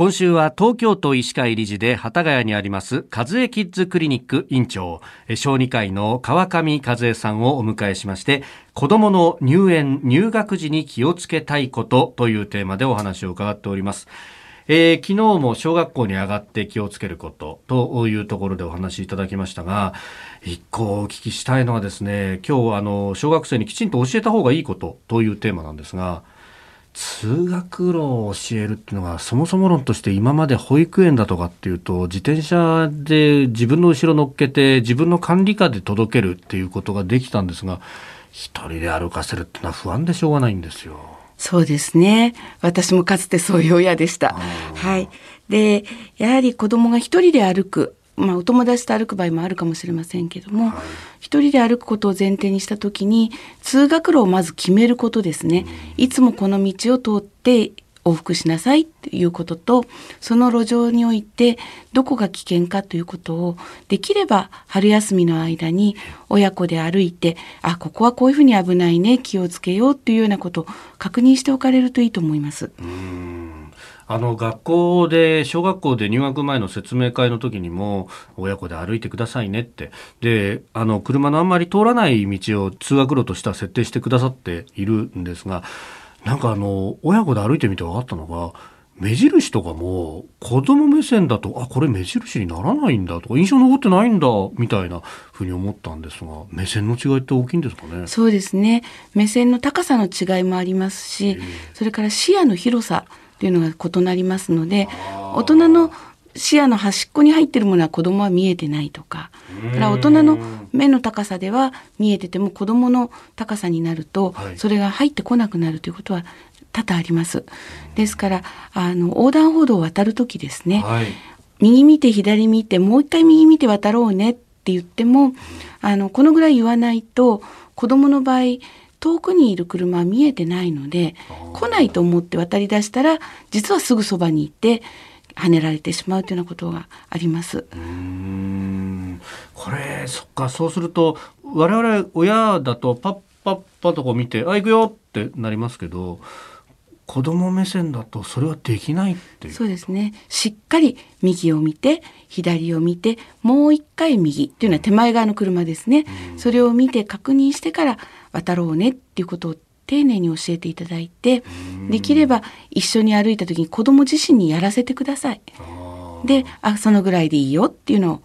今週は東京都医師会理事で幡ヶ谷にあります和江キッズクリニック院長。小児科医の川上和江さんをお迎えしまして子どもの入園入学時に気をつけたいことというテーマでお話を伺っております。えー、昨日も小学校に上がって気をつけることというところでお話しいただきましたが一個お聞きしたいのはですね今日あの小学生にきちんと教えた方がいいことというテーマなんですが通学路を教えるっていうのがそもそも論として今まで保育園だとかっていうと自転車で自分の後ろ乗っけて自分の管理下で届けるっていうことができたんですが一人で歩かせるっていうのは不安でしょうがないんですよ。そうですね。私もかつてそういう親でした。はい。で、やはり子供が一人で歩くまあ、お友達と歩く場合もあるかもしれませんけども、はい、一人で歩くことを前提にした時に通学路をまず決めることですね、うん、いつもこの道を通って往復しなさいっていうこととその路上においてどこが危険かということをできれば春休みの間に親子で歩いてあここはこういうふうに危ないね気をつけようというようなことを確認しておかれるといいと思います。あの学校で小学校で入学前の説明会の時にも親子で歩いてくださいねって。であの車のあんまり通らない道を通学路としては設定してくださっているんですがなんかあの親子で歩いてみて分かったのが目印とかも子供目線だとあこれ目印にならないんだとか印象残ってないんだみたいなふうに思ったんですが目線の違いって大きいんですかね？そうですね。目線の高さの違いもありますしそれから視野の広さっていうのが異なりますので大人の視野の端っこに入ってるものは子供は見えてないとかから大人の目の高さでは見えてても子供の高さになるとそれが入ってこなくなるということは多々あります。ですからあの横断歩道を渡る時ですね、はい、右見て左見てもう一回右見て渡ろうねって言ってもあのこのぐらい言わないと子供の場合遠くにいる車は見えてないので来ないと思って渡り出したら実はすぐそばにいて跳ねられてしまうというようなことがあります。うん。これそっか。そうすると我々親だとパッパッパとこう見て「あ行くよ」ってなりますけど子供目線だとそれはできないっていう。そうですね。しっかり右を見て左を見てもう一回右っていうのは手前側の車ですね、うん、それを見て確認してから渡ろうねっていうことを丁寧に教えていただいてできれば一緒に歩いた時に子供自身にやらせてください。であそのぐらいでいいよっていうのを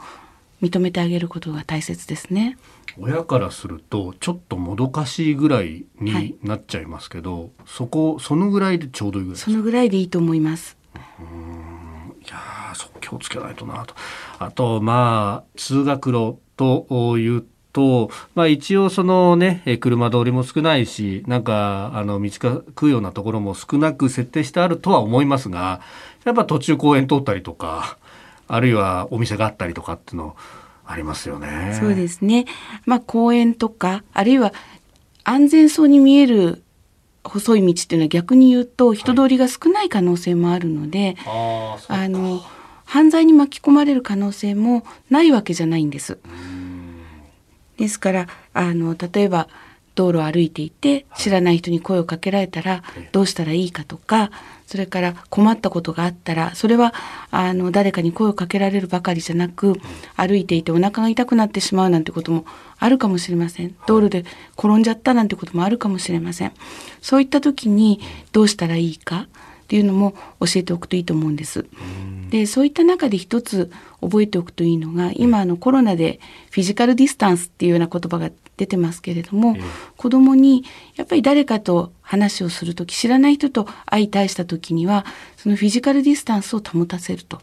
認めてあげることが大切ですね。親からするとちょっともどかしいぐらいになっちゃいますけど、はい、そこそのぐらいでちょうどいいぐらいそのぐらいでいいと思います。うんいやそ気をつけないとなとあとまあ通学路というと、まあ、一応そのね車通りも少ないしなんかあの道が食うようなところも少なく設定してあるとは思いますがやっぱ途中公園通ったりとかあるいはお店があったりとかっていうのありますよね。そうですね。まあ公園とかあるいは安全そうに見える細い道っていうのは逆に言うと人通りが少ない可能性もあるので、はい、あの犯罪に巻き込まれる可能性もないわけじゃないんです。ですからあの例えば道路を歩いていて知らない人に声をかけられたらどうしたらいいかとかそれから困ったことがあったらそれはあの誰かに声をかけられるばかりじゃなく歩いていてお腹が痛くなってしまうなんてこともあるかもしれません。道路で転んじゃったなんてこともあるかもしれません。そういった時にどうしたらいいかっていうのも教えておくといいと思うんです。でそういった中で一つ覚えておくといいのが今あのコロナでフィジカルディスタンスっていうような言葉が出てますけれども、子供にやっぱり誰かと話をする時知らない人と相対した時にはそのフィジカルディスタンスを保たせると。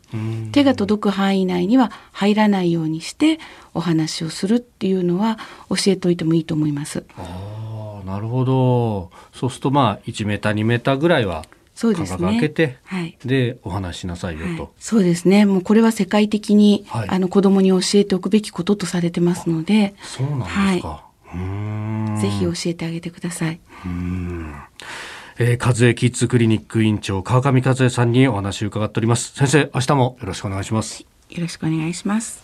手が届く範囲内には入らないようにしてお話をするっていうのは教えておいてもいいと思います。あなるほど。そうするとまあ1メーター2メーターぐらいはそうですね。開けて、はい、でお話しなさいよと、はい、そうですね。もうこれは世界的に、はい、あの子供に教えておくべきこととされてますので、そうなんですか。はい、ぜひ教えてあげてください。うんえー、和江キッズクリニック院長川上和江さんにお話を伺っております。先生、明日もよろしくお願いします。よろしくお願いします。